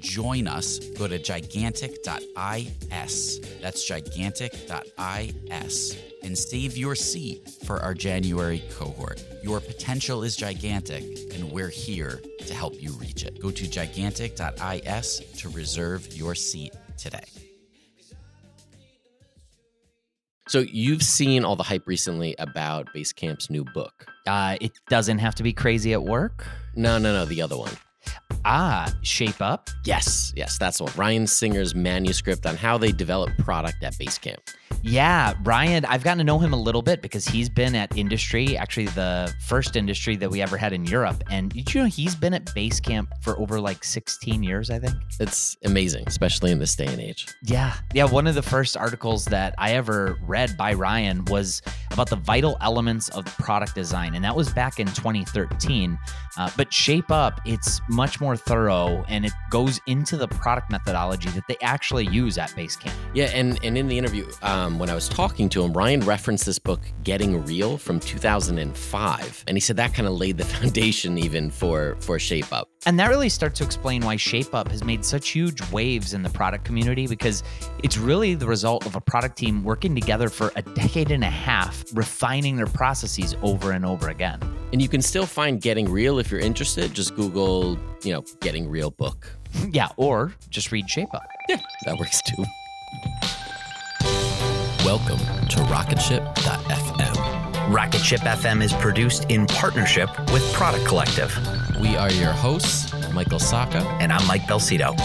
join us, go to gigantic.is. That's gigantic.is and save your seat for our January cohort. Your potential is gigantic, and we're here to help you reach it. Go to gigantic.is to reserve your seat today. So you've seen all the hype recently about Basecamp's new book. Uh, it doesn't have to be crazy at work. No, no, no, the other one. Ah, Shape Up. Yes, yes, that's one. Ryan Singer's manuscript on how they develop product at Basecamp. Yeah, Ryan, I've gotten to know him a little bit because he's been at industry, actually the first industry that we ever had in Europe. And did you know he's been at Basecamp for over like 16 years, I think? It's amazing, especially in this day and age. Yeah. Yeah. One of the first articles that I ever read by Ryan was about the vital elements of product design. And that was back in 2013. Uh, but Shape Up, it's much more thorough and it goes into the product methodology that they actually use at Basecamp. Yeah. And, and in the interview, um, Um, when I was talking to him, Ryan referenced this book, Getting Real, from 2005. And he said that kind of laid the foundation even for, for Shape Up. And that really starts to explain why Shape Up has made such huge waves in the product community because it's really the result of a product team working together for a decade and a half, refining their processes over and over again. And you can still find Getting Real if you're interested. Just Google, you know, Getting Real book. yeah, or just read Shape Up. Yeah, that works too. Welcome to Rocketship.fm. Rocketship FM is produced in partnership with Product Collective. We are your hosts, Michael Sacca. And I'm Mike Belsito.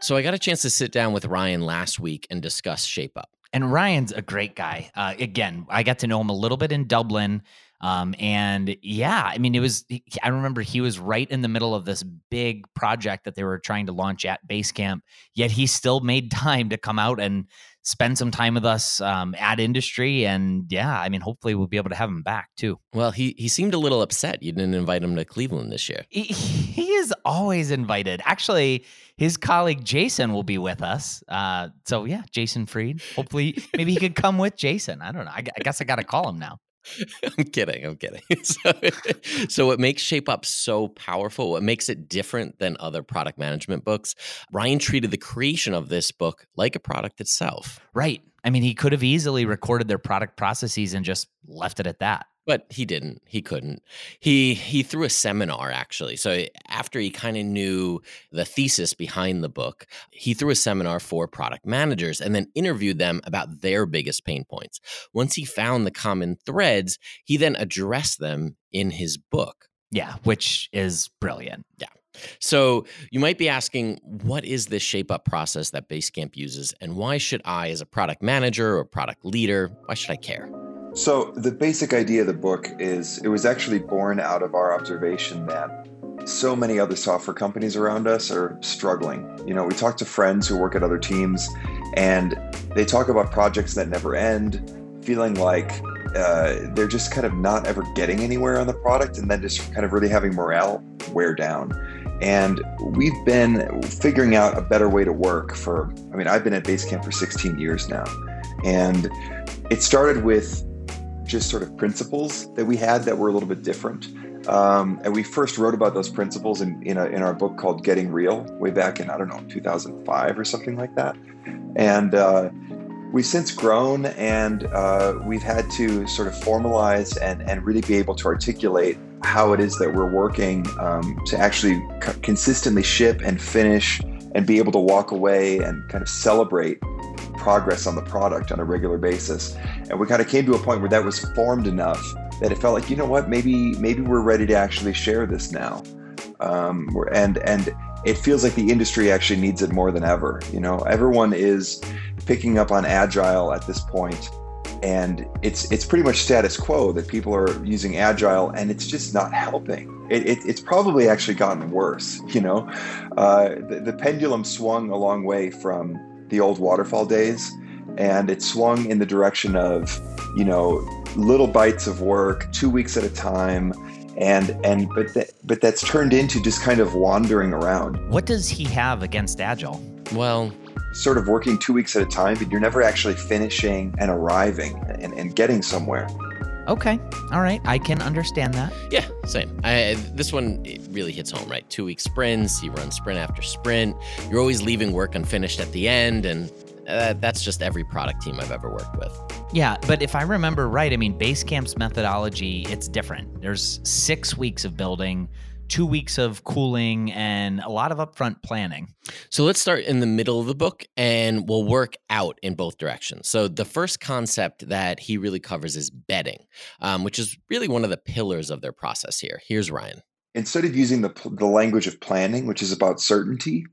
So I got a chance to sit down with Ryan last week and discuss Shape Up. And Ryan's a great guy. Uh, again, I got to know him a little bit in Dublin. Um, and yeah, I mean, it was, I remember he was right in the middle of this big project that they were trying to launch at Basecamp, yet he still made time to come out and spend some time with us um, at industry. And yeah, I mean, hopefully we'll be able to have him back too. Well, he, he seemed a little upset you didn't invite him to Cleveland this year. He, he is always invited. Actually, his colleague Jason will be with us. Uh, so yeah, Jason Fried Hopefully, maybe he could come with Jason. I don't know. I, I guess I got to call him now. I'm kidding. I'm kidding. So, so, what makes Shape Up so powerful, what makes it different than other product management books, Ryan treated the creation of this book like a product itself. Right. I mean, he could have easily recorded their product processes and just left it at that but he didn't he couldn't. He he threw a seminar actually. So eh, after he kind of knew the thesis behind the book he threw a seminar for product managers and then interviewed them about their biggest pain points. Once he found the common threads he then addressed them in his book. Yeah which is brilliant. Yeah. So you might be asking, what is this shape up process that Basecamp uses, and why should I, as a product manager or product leader, why should I care? So, the basic idea of the book is it was actually born out of our observation that so many other software companies around us are struggling. You know, we talk to friends who work at other teams and they talk about projects that never end, feeling like uh, they're just kind of not ever getting anywhere on the product and then just kind of really having morale wear down. And we've been figuring out a better way to work for, I mean, I've been at Basecamp for 16 years now. And it started with just sort of principles that we had that were a little bit different. Um, and we first wrote about those principles in, in, a, in, our book called Getting Real, way back in, I don't know, 2005 or something like that. And uh, we've since grown and uh, we've had to sort of formalize and, and really be able to articulate how it is that we're working um, to actually consistently ship and finish and be able to walk away and kind of celebrate progress on the product on a regular basis. And we kind of came to a point where that was formed enough that it felt like, you know what, maybe maybe we're ready to actually share this now. Um, and and it feels like the industry actually needs it more than ever. You know, everyone is picking up on agile at this point, and it's it's pretty much status quo that people are using agile, and it's just not helping. It, it, it's probably actually gotten worse. You know, uh, the, the pendulum swung a long way from the old waterfall days and it swung in the direction of you know little bites of work two weeks at a time and and but that but that's turned into just kind of wandering around. What does he have against agile? Well sort of working two weeks at a time but you're never actually finishing and arriving and, and getting somewhere Okay. All right. I can understand that. Yeah, same. I, this one it really hits home, right? Two week sprints. You run sprint after sprint. You're always leaving work unfinished at the end, and uh, that's just every product team I've ever worked with. Yeah, but if I remember right, I mean, Basecamp's methodology it's different. There's six weeks of building two weeks of cooling and a lot of upfront planning. So let's start in the middle of the book and we'll work out in both directions. So the first concept that he really covers is betting, um, which is really one of the pillars of their process here. Here's Ryan. Instead of using the, the language of planning, which is about certainty,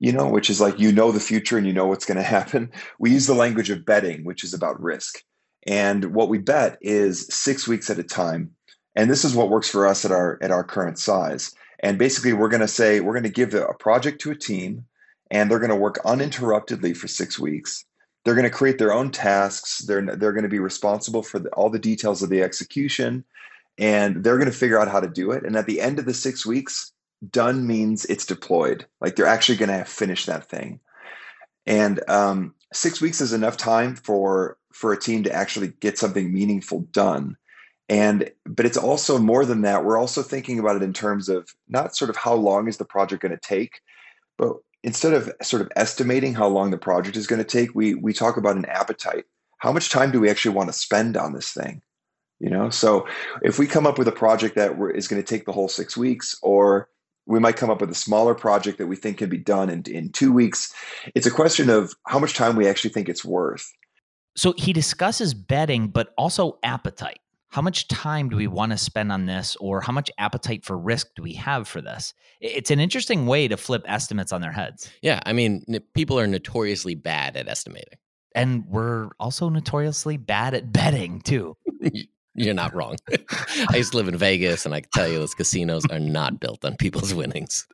you know, which is like you know the future and you know what's going to happen, we use the language of betting, which is about risk. And what we bet is six weeks at a time and this is what works for us at our at our current size. And basically we're going to say we're going to give a project to a team and they're going to work uninterruptedly for six weeks. They're going to create their own tasks. They're they're going to be responsible for the, all the details of the execution and they're going to figure out how to do it. And at the end of the six weeks done means it's deployed. Like they're actually going to finish that thing. And um, six weeks is enough time for for a team to actually get something meaningful done and but it's also more than that. We're also thinking about it in terms of not sort of how long is the project going to take but instead of sort of estimating how long the project is going to take we we talk about an appetite. How much time do we actually want to spend on this thing? You know so if we come up with a project that is going to take the whole six weeks or we might come up with a smaller project that we think can be done in, in two weeks it's a question of how much time we actually think it's worth. So he discusses betting but also appetite how much time do we want to spend on this or how much appetite for risk do we have for this? It's an interesting way to flip estimates on their heads. Yeah i mean people are notoriously bad at estimating. And we're also notoriously bad at betting too you're not wrong. I used to live in Vegas, and I can tell you those casinos are not built on people's winnings.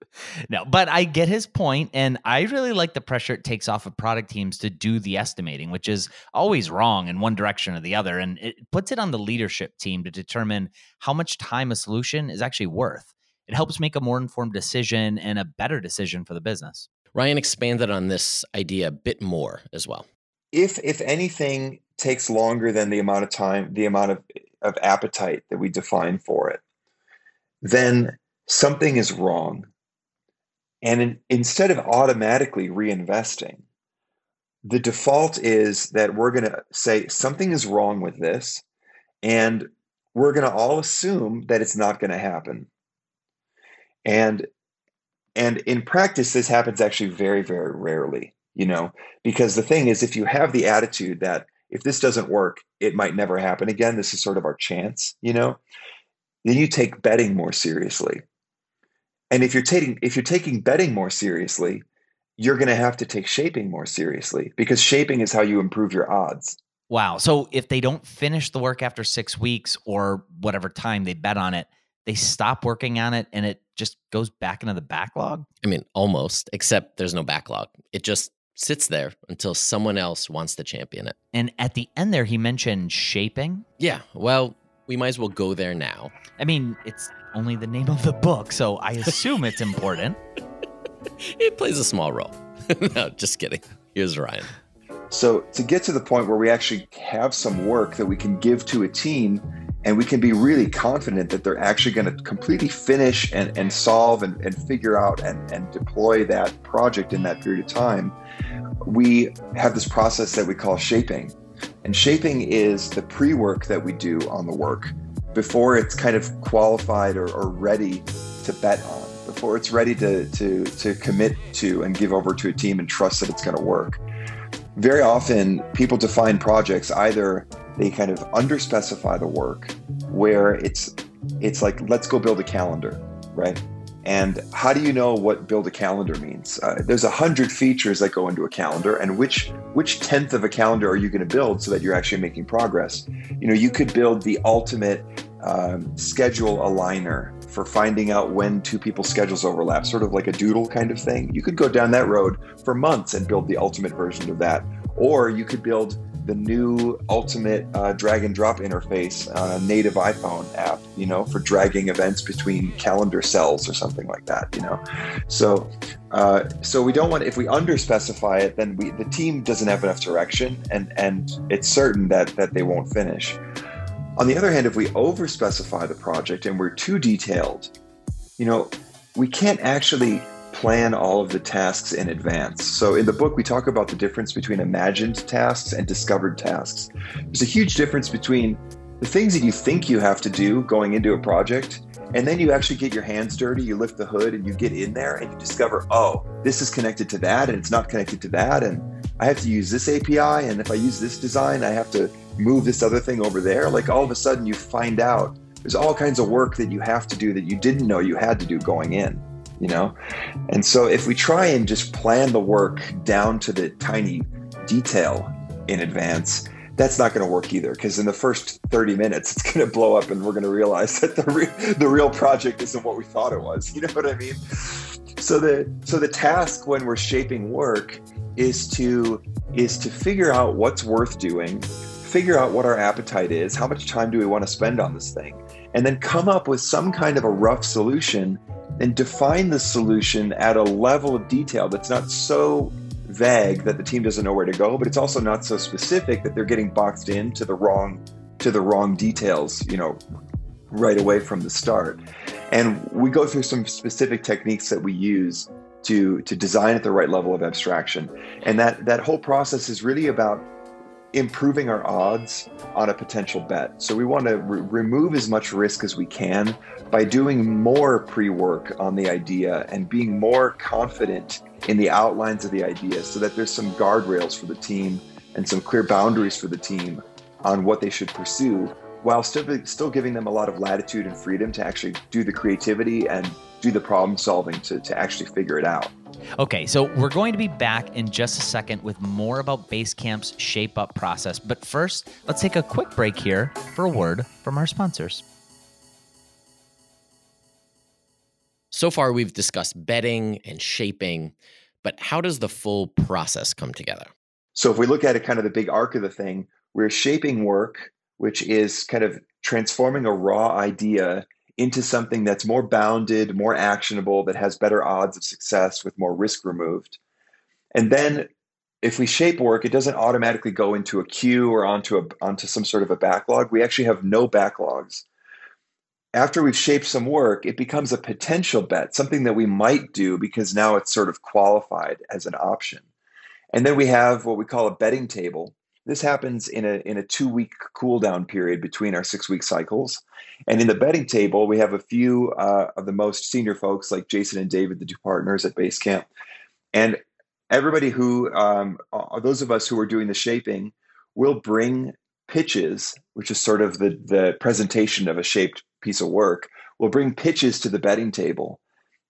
No, but I get his point, and I really like the pressure it takes off of product teams to do the estimating, which is always wrong in one direction or the other, and it puts it on the leadership team to determine how much time a solution is actually worth. It helps make a more informed decision and a better decision for the business. Ryan expanded on this idea a bit more as well. If if anything takes longer than the amount of time, the amount of, of appetite that we define for it, then something is wrong. And in, instead of automatically reinvesting, the default is that we're going to say something is wrong with this, and we're going to all assume that it's not going to happen. And and in practice, this happens actually very, very rarely, you know, because the thing is, if you have the attitude that if this doesn't work, it might never happen again, this is sort of our chance, you know, then you take betting more seriously. And if you're taking if you're taking betting more seriously, you're going to have to take shaping more seriously because shaping is how you improve your odds. Wow. So if they don't finish the work after 6 weeks or whatever time they bet on it, they stop working on it and it just goes back into the backlog? I mean, almost, except there's no backlog. It just sits there until someone else wants to champion it. And at the end there, he mentioned shaping. Yeah, well, we might as well go there now. I mean, it's only the name of the book, so I assume it's important. it plays a small role. no, just kidding. Here's Ryan. So, to get to the point where we actually have some work that we can give to a team and we can be really confident that they're actually going to completely finish and, and solve and, and figure out and, and deploy that project in that period of time, we have this process that we call shaping. And shaping is the pre work that we do on the work before it's kind of qualified or, or ready to bet on, before it's ready to, to, to commit to and give over to a team and trust that it's going to work. Very often, people define projects either they kind of underspecify the work where it's it's like let's go build a calendar right? And how do you know what build a calendar means? Uh, there's a hundred features that go into a calendar and which which tenth of a calendar are you going to build so that you're actually making progress? You know you could build the ultimate um, schedule aligner for finding out when two people's schedules overlap sort of like a doodle kind of thing. You could go down that road for months and build the ultimate version of that. Or you could build the new ultimate uh, drag and drop interface on a native iPhone app, you know, for dragging events between calendar cells or something like that, you know. So, uh, so we don't want if we underspecify it, then we the team doesn't have enough direction, and and it's certain that that they won't finish. On the other hand, if we overspecify the project and we're too detailed, you know, we can't actually plan all of the tasks in advance. So in the book, we talk about the difference between imagined tasks and discovered tasks. There's a huge difference between the things that you think you have to do going into a project, and then you actually get your hands dirty, you lift the hood, and you get in there and you discover, oh, this is connected to that, and it's not connected to that, and I have to use this API, and if I use this design, I have to move this other thing over there. Like all of a sudden, you find out there's all kinds of work that you have to do that you didn't know you had to do going in you know? And so if we try and just plan the work down to the tiny detail in advance, that's not going to work either because in the first 30 minutes it's going to blow up and we're going to realize that the re- the real project isn't what we thought it was you know what i mean so the so the task when we're shaping work is to is to figure out what's worth doing figure out what our appetite is how much time do we want to spend on this thing and then come up with some kind of a rough solution and define the solution at a level of detail that's not so vague that the team doesn't know where to go, but it's also not so specific that they're getting boxed into the wrong to the wrong details, you know, right away from the start. And we go through some specific techniques that we use to to design at the right level of abstraction. And that that whole process is really about improving our odds on a potential bet. So we want to re- remove as much risk as we can by doing more pre work on the idea and being more confident in the outlines of the idea so that there's some guardrails for the team and some clear boundaries for the team on what they should pursue while still, still giving them a lot of latitude and freedom to actually do the creativity and do the problem solving to, to actually figure it out. Okay, so we're going to be back in just a second with more about Basecamp's shape up process. But first, let's take a quick break here for a word from our sponsors. So far, we've discussed betting and shaping, but how does the full process come together? So, if we look at it kind of the big arc of the thing, we're shaping work, which is kind of transforming a raw idea into something that's more bounded, more actionable, that has better odds of success with more risk removed. And then if we shape work, it doesn't automatically go into a queue or onto a onto some sort of a backlog. We actually have no backlogs after we've shaped some work, it becomes a potential bet, something that we might do because now it's sort of qualified as an option. And then we have what we call a betting table. This happens in a in a two week cool down period between our six week cycles. And in the betting table, we have a few uh, of the most senior folks like Jason and David, the two partners at Basecamp, and everybody who um, those of us who are doing the shaping will bring pitches, which is sort of the the presentation of a shaped piece of work will bring pitches to the betting table.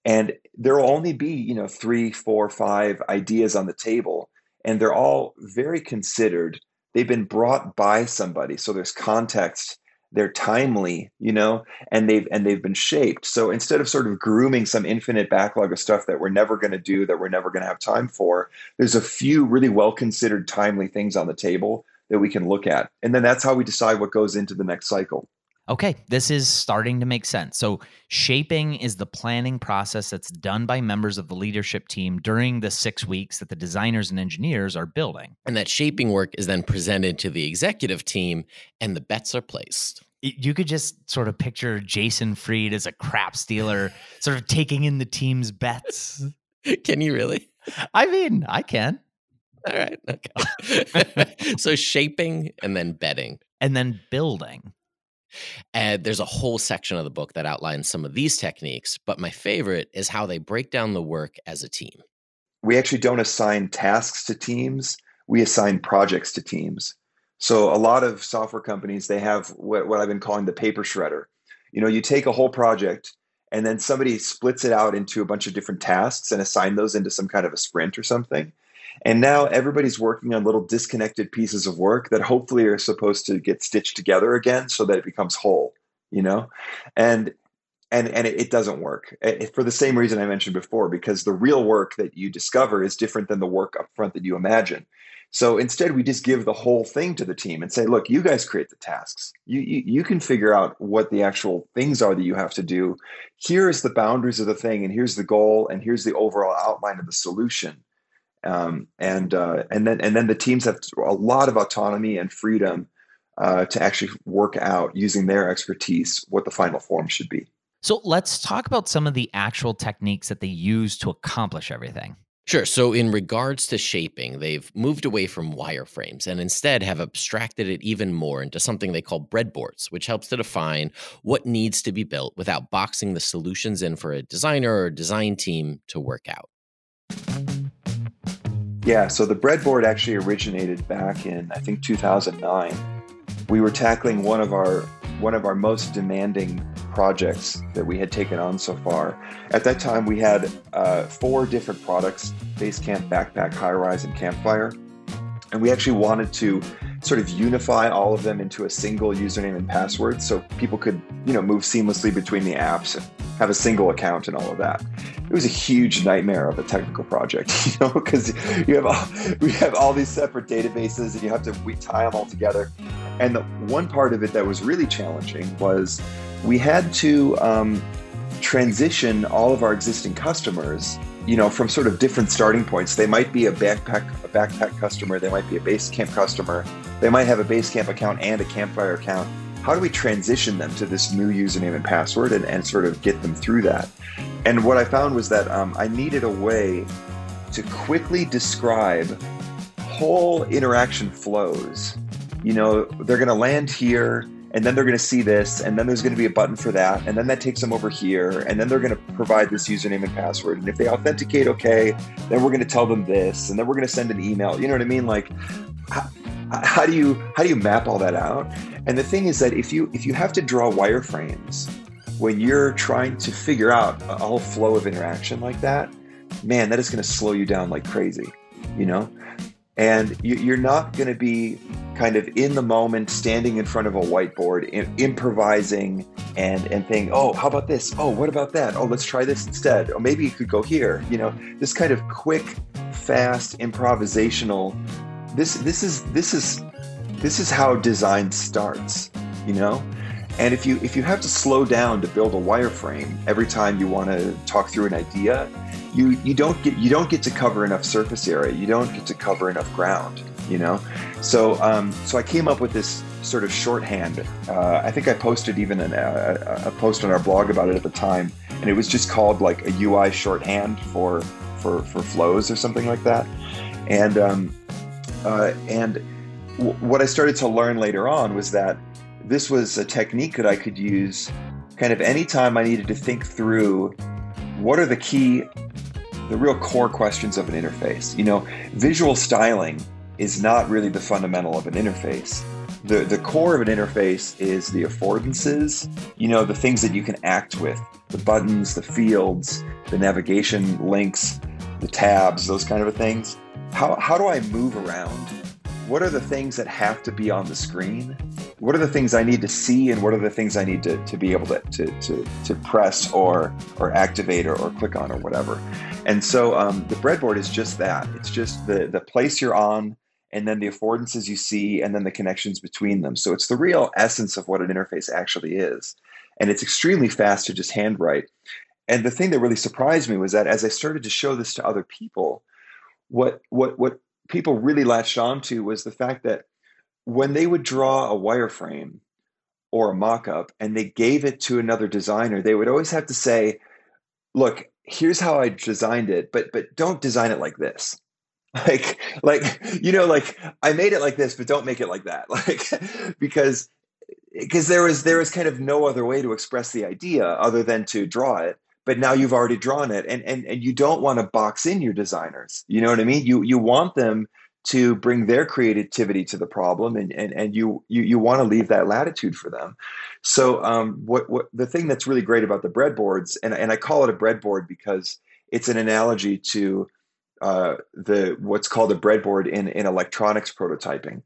And there will only be you know three four five ideas on the table and they're all very considered. They've been brought by somebody so there's context they're timely you know and they've and they've been shaped. So instead of sort of grooming some infinite backlog of stuff that we're never going to do that we're never going to have time for there's a few really well considered timely things on the table that we can look at. And then that's how we decide what goes into the next cycle Okay, this is starting to make sense. So, shaping is the planning process that's done by members of the leadership team during the six weeks that the designers and engineers are building. And that shaping work is then presented to the executive team, and the bets are placed. You could just sort of picture Jason Fried as a craps dealer, sort of taking in the team's bets. Can you really? I mean, I can. All right. Okay. so, shaping and then betting. And then building. And there's a whole section of the book that outlines some of these techniques, but my favorite is how they break down the work as a team. We actually don't assign tasks to teams, we assign projects to teams. So a lot of software companies they have what, what I've been calling the paper shredder. You know, you take a whole project and then somebody splits it out into a bunch of different tasks and assign those into some kind of a sprint or something. And now everybody's working on little disconnected pieces of work that hopefully are supposed to get stitched together again so that it becomes whole, you know? And and and it, doesn't work it, for the same reason I mentioned before, because the real work that you discover is different than the work up front that you imagine. So instead, we just give the whole thing to the team and say, "Look, you guys create the tasks. You, you you can figure out what the actual things are that you have to do. Here is the boundaries of the thing, and here's the goal, and here's the overall outline of the solution." Um, and uh, and then and then the teams have a lot of autonomy and freedom uh, to actually work out using their expertise what the final form should be. So let's talk about some of the actual techniques that they use to accomplish everything. Sure. So, in regards to shaping, they've moved away from wireframes and instead have abstracted it even more into something they call breadboards, which helps to define what needs to be built without boxing the solutions in for a designer or design team to work out. Yeah, so the breadboard actually originated back in I think 2009. We were tackling one of our one of our most demanding projects that we had taken on so far. At that time, we had uh, four different products: Basecamp, Backpack, Highrise, and Campfire. And we actually wanted to sort of unify all of them into a single username and password so people could, you know, move seamlessly between the apps and have a single account and all of that. It was a huge nightmare of a technical project, you know, because you have all, we have all these separate databases and you have to we tie them all together. And the one part of it that was really challenging was we had to um, transition all of our existing customers you know, from sort of different starting points. They might be a backpack a backpack customer, they might be a Basecamp customer, they might have a Basecamp account and a Campfire account. How do we transition them to this new username and password and, and sort of get them through that? And what I found was that um, I needed a way to quickly describe whole interaction flows. You know, they're going to land here and then they're going to see this, and then there's going to be a button for that, and then that takes them over here, and then they're going to provide this username and password. And if they authenticate okay, then we're going to tell them this, and then we're going to send an email. You know what I mean? Like, how, how do you how do you map all that out? And the thing is that if you if you have to draw wireframes when you're trying to figure out a whole flow of interaction like that, man, that is going to slow you down like crazy, you know? And you, are not going to be kind of in the moment, standing in front of a whiteboard, improvising and, and thinking, oh, how about this? Oh, what about that? Oh, let's try this instead. Or maybe you could go here. You know, this kind of quick, fast, improvisational. This this is this is this is how design starts, you know? And if you if you have to slow down to build a wireframe every time you want to talk through an idea, you you don't get you don't get to cover enough surface area. You don't get to cover enough ground. You know, so um, so I came up with this sort of shorthand. Uh, I think I posted even an, a, a post on our blog about it at the time, and it was just called like a UI shorthand for for for flows or something like that. And um, uh, and w- what I started to learn later on was that this was a technique that I could use kind of anytime I needed to think through what are the key the real core questions of an interface. You know, visual styling is not really the fundamental of an interface. The, the core of an interface is the affordances, you know, the things that you can act with the buttons, the fields, the navigation links, the tabs, those kind of things. How, how do I move around? What are the things that have to be on the screen? What are the things I need to see and what are the things I need to, to be able to, to, to, to press or, or activate or, or click on or whatever? And so um, the breadboard is just that. It's just the the place you're on, and then the affordances you see, and then the connections between them. So it's the real essence of what an interface actually is. And it's extremely fast to just handwrite. And the thing that really surprised me was that as I started to show this to other people, what what what people really latched onto was the fact that when they would draw a wireframe or a mock-up and they gave it to another designer, they would always have to say, look, here's how I designed it, but but don't design it like this. Like like you know like I made it like this, but don't make it like that. Like because because there was there was kind of no other way to express the idea other than to draw it but now you've already drawn it and and and you don't want to box in your designers you know what i mean you you want them to bring their creativity to the problem and and, and you you, you want to leave that latitude for them. So um, what what the thing that's really great about the breadboards and, and i call it a breadboard because it's an analogy to uh, the what's called a breadboard in in electronics prototyping.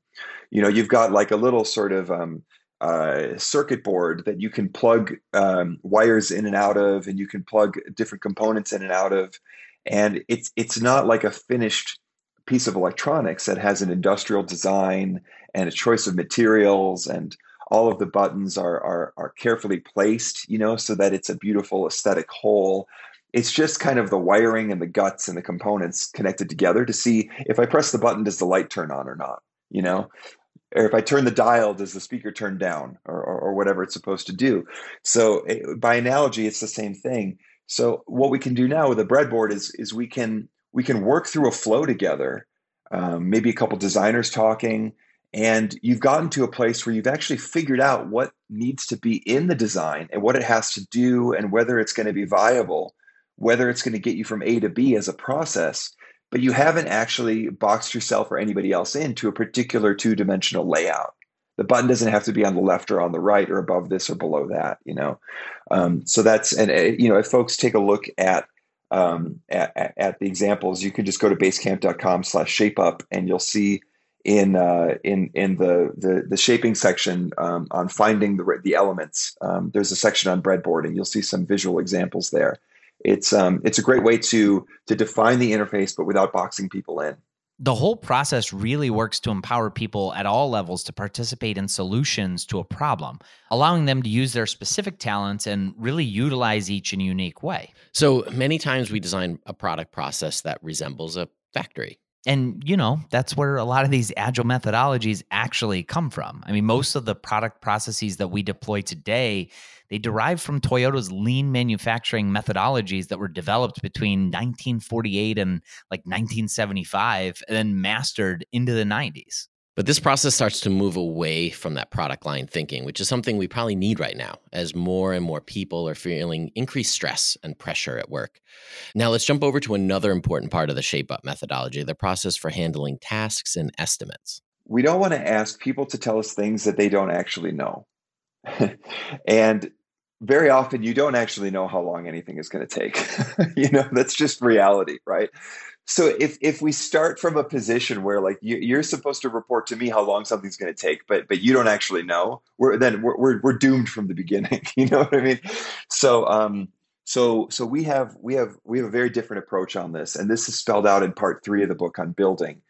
You know you've got like a little sort of um, uh, circuit board that you can plug um, wires in and out of and you can plug different components in and out of and it's it's not like a finished piece of electronics that has an industrial design and a choice of materials and all of the buttons are, are, are carefully placed, you know, so that it's a beautiful aesthetic whole. It's just kind of the wiring and the guts and the components connected together to see if I press the button, does the light turn on or not, you know? Or if I turn the dial, does the speaker turn down or, or, or whatever it's supposed to do? So it, eh, by analogy, it's the same thing. So what we can do now with a breadboard is is we can we can work through a flow together, um, maybe a couple designers talking, and you've gotten to a place where you've actually figured out what needs to be in the design and what it has to do and whether it's going to be viable, whether it's going to get you from A to B as a process. But you haven't actually boxed yourself or anybody else into a particular two dimensional layout. The button doesn't have to be on the left or on the right or above this or below that, you know. Um, so that's and uh, you know if folks take a look at um, at, at, the examples, you can just go to basecamp.com slash shape up and you'll see in uh, in in the, the, the shaping section um, on finding the the elements. Um, there's a section on breadboarding. You'll see some visual examples there. It's um, it's a great way to to define the interface, but without boxing people in the whole process really works to empower people at all levels to participate in solutions to a problem, allowing them to use their specific talents and really utilize each in a unique way. So many times we design a product process that resembles a factory. And, you know, that's where a lot of these agile methodologies actually come from. I mean, most of the product processes that we deploy today they derive from Toyota's lean manufacturing methodologies that were developed between 1948 and like 1975 and then mastered into the 90s. But this process starts to move away from that product line thinking, which is something we probably need right now as more and more people are feeling increased stress and pressure at work. Now, let's jump over to another important part of the shape up methodology the process for handling tasks and estimates. We don't want to ask people to tell us things that they don't actually know. and very often you don't actually know how long anything is going to take. you know, that's just reality, right? So if if we start from a position where like you, are supposed to report to me how long something's going to take, but but you don't actually know, we're then we're, we're, we're doomed from the beginning. you know what I mean? So um so so we have we have we have a very different approach on this, and this is spelled out in part three of the book on building.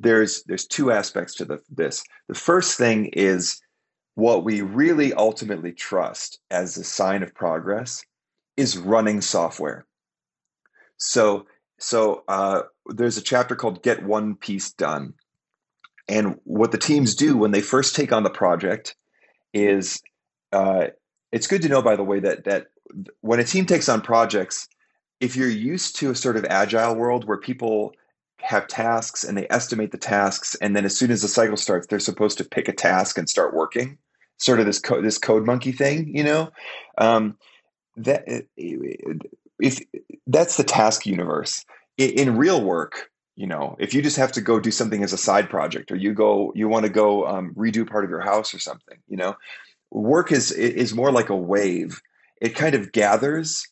There's there's two aspects to the, this. The first thing is what we really ultimately trust as a sign of progress is running software. So, so uh, there's a chapter called "Get One Piece Done," and what the teams do when they first take on the project is uh, it's good to know, by the way, that that when a team takes on projects, if you're used to a sort of agile world where people have tasks and they estimate the tasks and then as soon as the cycle starts they're supposed to pick a task and start working sort of this code this code monkey thing you know? Um, that if that's the task universe in, in, real work you know if you just have to go do something as a side project or you go you want to go um, redo part of your house or something you know work is is more like a wave it kind of gathers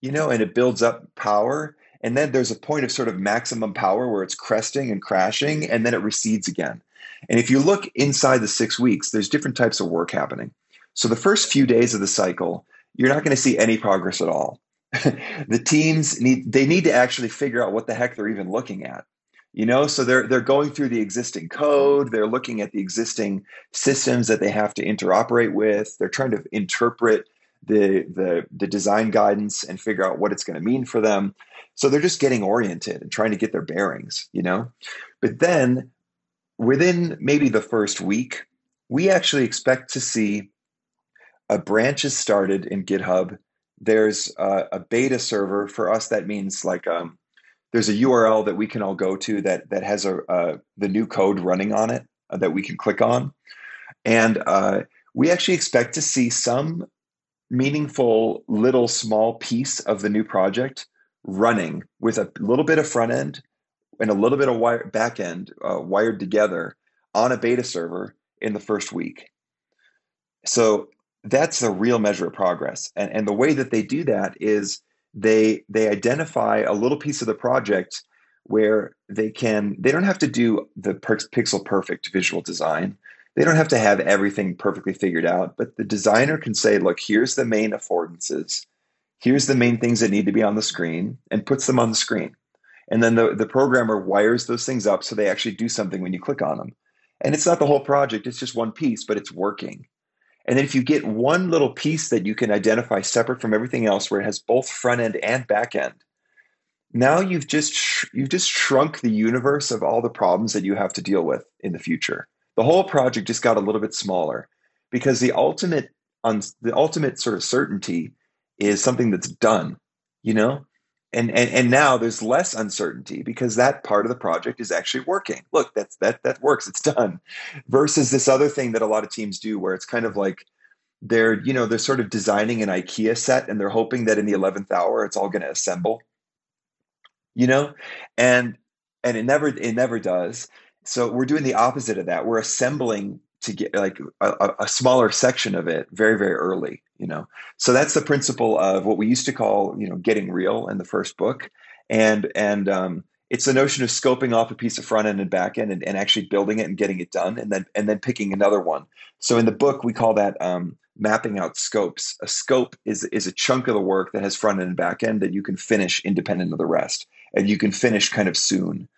you know and it builds up power and then there's a point of sort of maximum power where it's cresting and crashing, and then it recedes again. And if you look inside the six weeks, there's different types of work happening. So the first few days of the cycle, you're not going to see any progress at all. the teams need they need to actually figure out what the heck they're even looking at. You know, so they're they're going through the existing code, they're looking at the existing systems that they have to interoperate with, they're trying to interpret the the the design guidance and figure out what it's going to mean for them. So they're just getting oriented and trying to get their bearings, you know? But then within maybe the first week, we actually expect to see a branch is started in GitHub. There's a, a beta server for us. That means like um, there's a URL that we can all go to that that has a, a the new code running on it uh, that we can click on, and uh, we actually expect to see some meaningful little small piece of the new project running with a little bit of front end and a little bit of wire, back end uh, wired together on a beta server in the first week. So that's the real measure of progress. And, and the way that they do that is they they identify a little piece of the project where they can they don't have to do the pixel perfect visual design they don't have to have everything perfectly figured out, but the designer can say, look, here's the main affordances. Here's the main things that need to be on the screen and puts them on the screen. And then the, the programmer wires those things up so they actually do something when you click on them. And it's not the whole project, it's just one piece, but it's working. And then if you get one little piece that you can identify separate from everything else where it has both front end and back end, now you've just sh- you've just shrunk the universe of all the problems that you have to deal with in the future. The whole project just got a little bit smaller because the ultimate the ultimate sort of certainty is something that's done you know and, and and now there's less uncertainty because that part of the project is actually working. Look that's that that works. It's done. Versus this other thing that a lot of teams do where it's kind of like they're you know they're sort of designing an ikea set and they're hoping that in the 11th hour it's all going to assemble you know? And and it never it never does. So we're doing the opposite of that. We're assembling to get like a, a, smaller section of it very very early you know? So that's the principle of what we used to call you know getting real in the first book. And and um, it's the notion of scoping off a piece of front end and back end and, and, actually building it and getting it done and then and then picking another one. So in the book we call that um, mapping out scopes. A scope is is a chunk of the work that has front end and back end that you can finish independent of the rest. And you can finish kind of soon.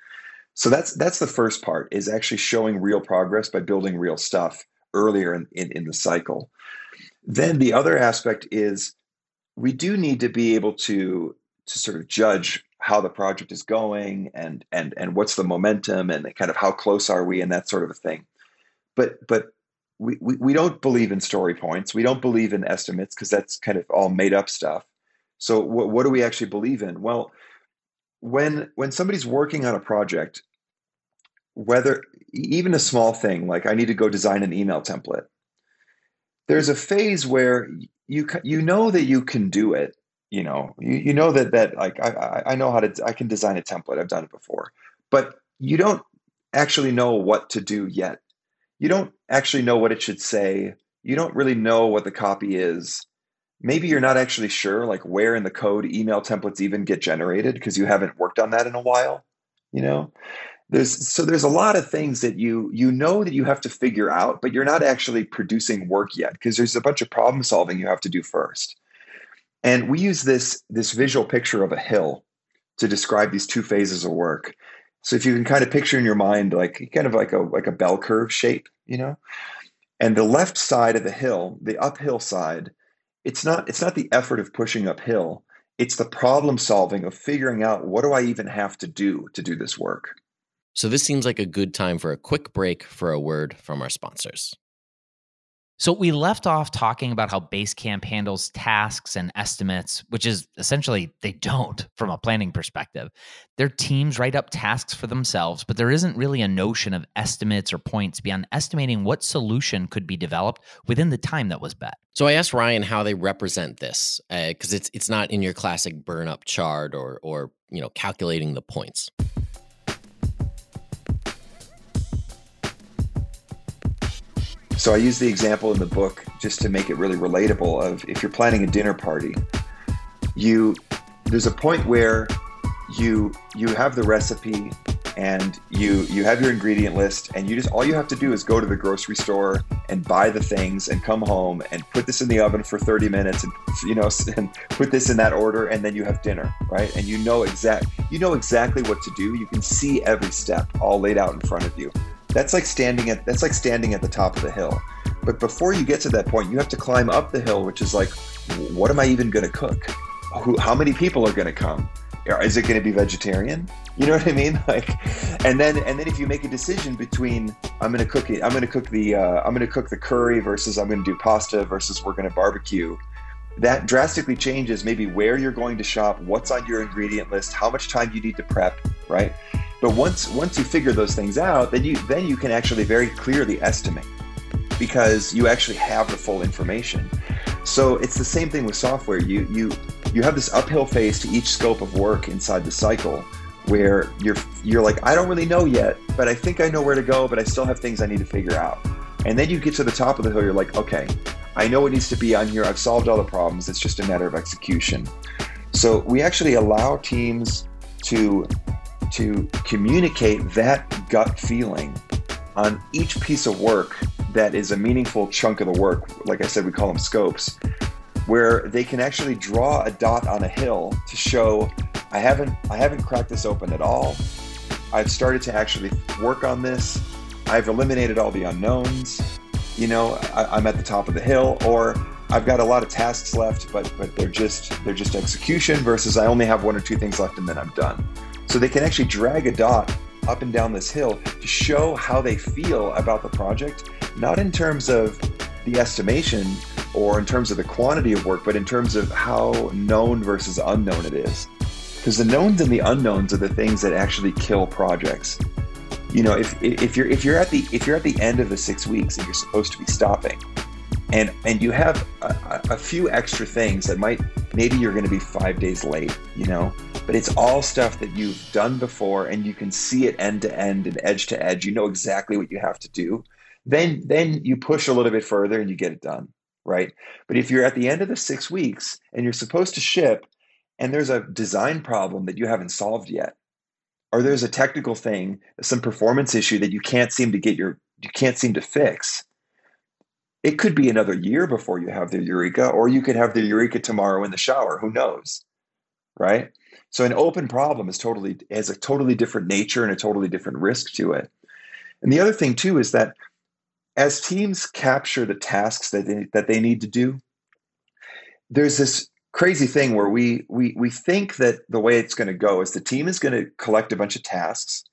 So that's that's the first part is actually showing real progress by building real stuff earlier in, in, in the cycle. Then the other aspect is we do need to be able to to sort of judge how the project is going and and and what's the momentum and kind of how close are we and that sort of a thing. But but we, we, we don't believe in story points. We don't believe in estimates because that's kind of all made up stuff. So what, what do we actually believe in? Well, when when somebody's working on a project whether even a small thing like i need to go design an email template there's a phase where you you know that you can do it you know? You, you know that that like I, I know how to i can design a template. I've done it before. But you don't actually know what to do yet. You don't actually know what it should say. You don't really know what the copy is. Maybe you're not actually sure like where in the code email templates even get generated because you haven't worked on that in a while you know there's so there's a lot of things that you you know that you have to figure out but you're not actually producing work yet because there's a bunch of problem solving you have to do first. And we use this this visual picture of a hill to describe these two phases of work. So if you can kind of picture in your mind like kind of like a like a bell curve shape you know? And the left side of the hill the uphill side it's not it's not the effort of pushing uphill. It's the problem solving of figuring out what do i even have to do to do this work so this seems like a good time for a quick break for a word from our sponsors so we left off talking about how Basecamp handles tasks and estimates, which is essentially they don't from a planning perspective. Their teams write up tasks for themselves, but there isn't really a notion of estimates or points beyond estimating what solution could be developed within the time that was bet. So I asked Ryan how they represent this because uh, it's it's not in your classic burn up chart or or you know calculating the points. So I use the example in the book just to make it really relatable of if you're planning a dinner party, you there's a point where you you have the recipe and you you have your ingredient list and you just all you have to do is go to the grocery store and buy the things and come home and put this in the oven for 30 minutes and you know and put this in that order and then you have dinner right? And you know exact you know exactly what to do. You can see every step all laid out in front of you that's like standing at that's like standing at the top of the hill. But before you get to that point, you have to climb up the hill, which is like, what am I even going to cook? Who, how many people are going to come? Is it going to be vegetarian? You know what I mean? Like, and then and then if you make a decision between I'm going to cook it, I'm going to cook the uh, I'm going to cook the curry versus I'm going to do pasta versus we're going to barbecue. That drastically changes maybe where you're going to shop, what's on your ingredient list, how much time you need to prep, right? But once once you figure those things out, then you then you can actually very clearly estimate because you actually have the full information. So it's the same thing with software. You you you have this uphill phase to each scope of work inside the cycle where you're you're like I don't really know yet, but I think I know where to go, but I still have things I need to figure out. And then you get to the top of the hill, you're like, okay, I know what needs to be on here. I've solved all the problems. It's just a matter of execution. So we actually allow teams to to communicate that gut feeling on each piece of work that is a meaningful chunk of the work. Like I said, we call them scopes, where they can actually draw a dot on a hill to show I haven't I haven't cracked this open at all. I've started to actually work on this. I've eliminated all the unknowns. You know, I, am at the top of the hill, or I've got a lot of tasks left, but but they're just they're just execution versus I only have one or two things left and then I'm done. So they can actually drag a dot up and down this hill to show how they feel about the project, not in terms of the estimation or in terms of the quantity of work, but in terms of how known versus unknown it is. Because the knowns and the unknowns are the things that actually kill projects. You know, if, if you're if you're at the if you're at the end of the six weeks and you're supposed to be stopping, and and you have a, a few extra things that might maybe you're going to be five days late you know but it's all stuff that you've done before and you can see it end to end and edge to edge you know exactly what you have to do then then you push a little bit further and you get it done right but if you're at the end of the six weeks and you're supposed to ship and there's a design problem that you haven't solved yet or there's a technical thing some performance issue that you can't seem to get your you can't seem to fix it could be another year before you have the eureka, or you could have the eureka tomorrow in the shower. Who knows? Right? So an open problem is totally has a totally different nature and a totally different risk to it. And the other thing too is that as teams capture the tasks that they, that they need to do, there's this crazy thing where we we we think that the way it's going to go is the team is going to collect a bunch of tasks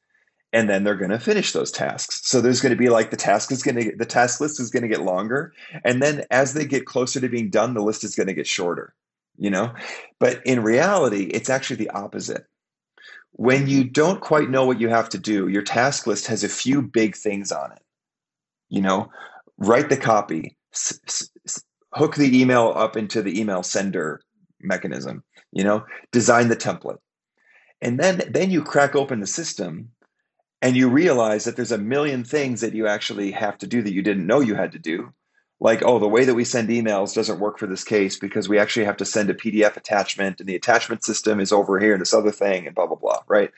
and then they're going to finish those tasks so there's going to be like the task is going to the task list is going to get longer and then as they get closer to being done the list is going to get shorter you know? But in reality it's actually the opposite. When you don't quite know what you have to do your task list has a few big things on it you know? Write the copy s- s- hook the email up into the email sender mechanism you know? Design the template. And then then you crack open the system and you realize that there's a million things that you actually have to do that you didn't know you had to do like, oh, the way that we send emails doesn't work for this case because we actually have to send a PDF attachment and the attachment system is over here and this other thing and blah, blah, blah, right?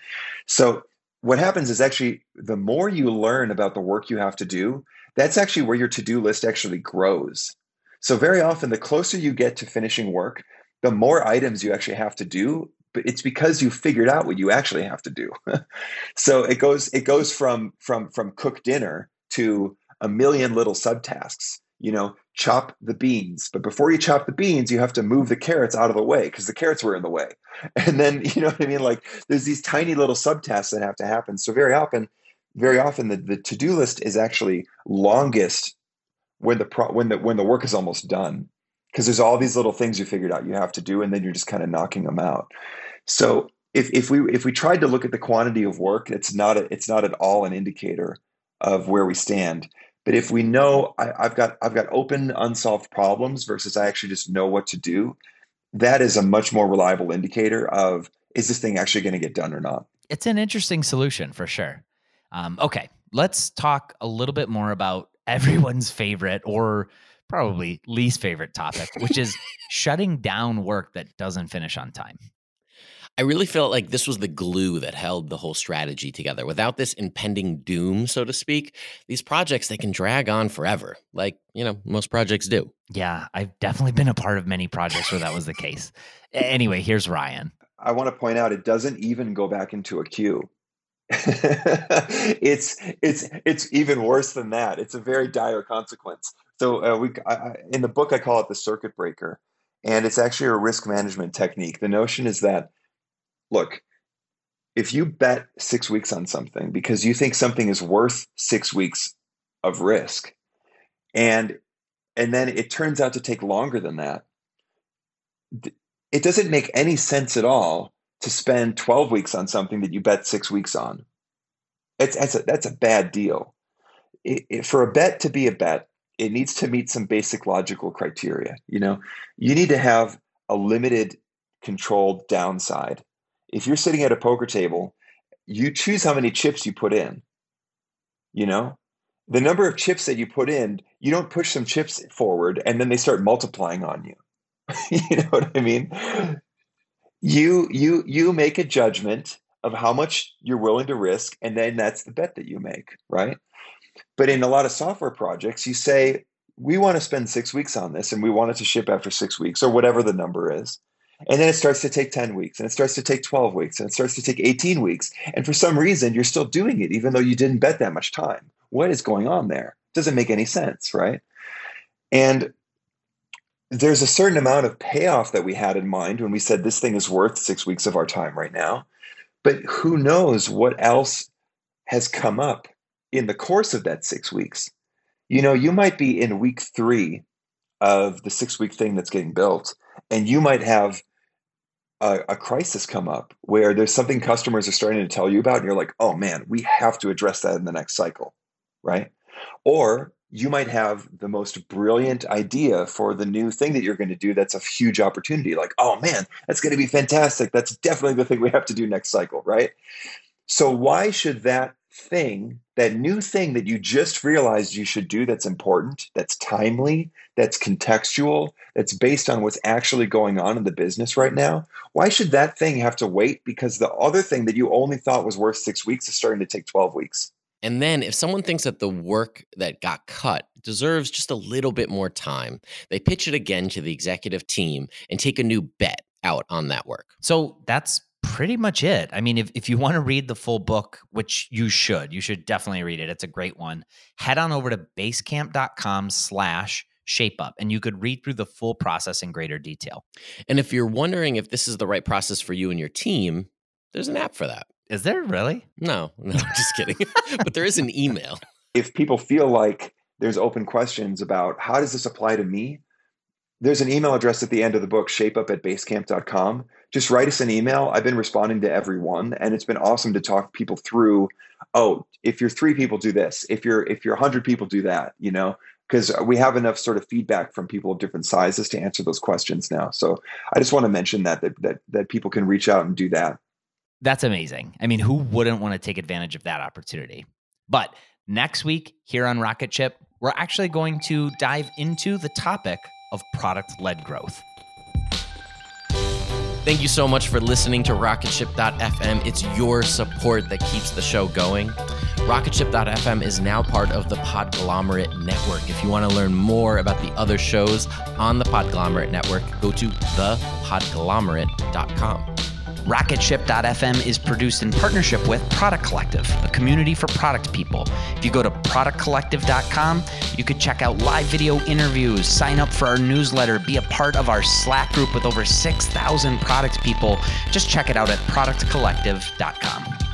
So what happens is actually the more you learn about the work you have to do, that's actually where your to-do list actually grows. So very often the closer you get to finishing work, the more items you actually have to do, but it's because you figured out what you actually have to do. so it goes it goes from from from cook dinner to a million little subtasks you know, chop the beans. But before you chop the beans, you have to move the carrots out of the way because the carrots were in the way. And then, you know what I mean? Like there's these tiny little subtasks that have to happen. So very often, very often the, the to-do list is actually longest when the pro, when the when the work is almost done. Because there's all these little things you figured out you have to do, and then you're just kind of knocking them out. So if, if we if we tried to look at the quantity of work, it's not a, it's not at all an indicator of where we stand. But if we know I, I've got I've got open unsolved problems versus I actually just know what to do, that is a much more reliable indicator of is this thing actually going to get done or not. It's an interesting solution for sure. Um, okay, let's talk a little bit more about everyone's favorite or probably least favorite topic, which is shutting down work that doesn't finish on time. I really felt like this was the glue that held the whole strategy together. Without this impending doom, so to speak, these projects they can drag on forever, like, you know, most projects do. Yeah, I've definitely been a part of many projects where that was the case. Anyway, here's Ryan. I want to point out it doesn't even go back into a queue. it's it's it's even worse than that. It's a very dire consequence. So uh, we I, in the book I call it the circuit breaker, and it's actually a risk management technique. The notion is that look, if you bet six weeks on something because you think something is worth six weeks of risk, and and then it turns out to take longer than that, it doesn't make any sense at all to spend 12 weeks on something that you bet six weeks on. It's, that's, a, that's a bad deal. It, it, for a bet to be a bet, it needs to meet some basic logical criteria. You know, you need to have a limited controlled downside if you're sitting at a poker table, you choose how many chips you put in. You know, the number of chips that you put in, you don't push some chips forward and then they start multiplying on you. you know what I mean? You you you make a judgment of how much you're willing to risk and then that's the bet that you make, right? But in a lot of software projects, you say we want to spend 6 weeks on this and we want it to ship after 6 weeks or whatever the number is. And then it starts to take 10 weeks and it starts to take 12 weeks and it starts to take 18 weeks. And for some reason, you're still doing it, even though you didn't bet that much time. What is going on there? Doesn't make any sense, right? And there's a certain amount of payoff that we had in mind when we said this thing is worth six weeks of our time right now. But who knows what else has come up in the course of that six weeks? You know, you might be in week three of the six week thing that's getting built, and you might have a, a, crisis come up where there's something customers are starting to tell you about, and you're like, oh man, we have to address that in the next cycle, right? Or you might have the most brilliant idea for the new thing that you're going to do that's a huge opportunity. Like, oh man, that's going to be fantastic. That's definitely the thing we have to do next cycle, right? So, why should that thing, that new thing that you just realized you should do that's important, that's timely, that's contextual, that's based on what's actually going on in the business right now, why should that thing have to wait because the other thing that you only thought was worth six weeks is starting to take 12 weeks? And then if someone thinks that the work that got cut deserves just a little bit more time, they pitch it again to the executive team and take a new bet out on that work. So that's pretty much it. I mean, if, if you want to read the full book, which you should, you should definitely read it. It's a great one. Head on over to basecamp.com slash shape up and you could read through the full process in greater detail. And if you're wondering if this is the right process for you and your team, there's an app for that. Is there really? No, no, just kidding. but there is an email. If people feel like there's open questions about how does this apply to me, there's an email address at the end of the book, shapeup at basecamp.com just write us an email. I've been responding to everyone, and it's been awesome to talk people through. Oh, if you're three people, do this. If you're if you're hundred people, do that. You know, because we have enough sort of feedback from people of different sizes to answer those questions now. So I just want to mention that that that, that people can reach out and do that. That's amazing. I mean, who wouldn't want to take advantage of that opportunity? But next week here on Rocket Ship, we're actually going to dive into the topic of product led growth. Thank you so much for listening to Rocketship.fm. It's your support that keeps the show going. Rocketship.fm is now part of the Podglomerate Network. If you want to learn more about the other shows on the Podglomerate Network, go to thepodglomerate.com. Rocketship.fm is produced in partnership with Product Collective, a community for product people. If you go to productcollective.com, you could check out live video interviews, sign up for our newsletter, be a part of our Slack group with over 6,000 product people. Just check it out at productcollective.com.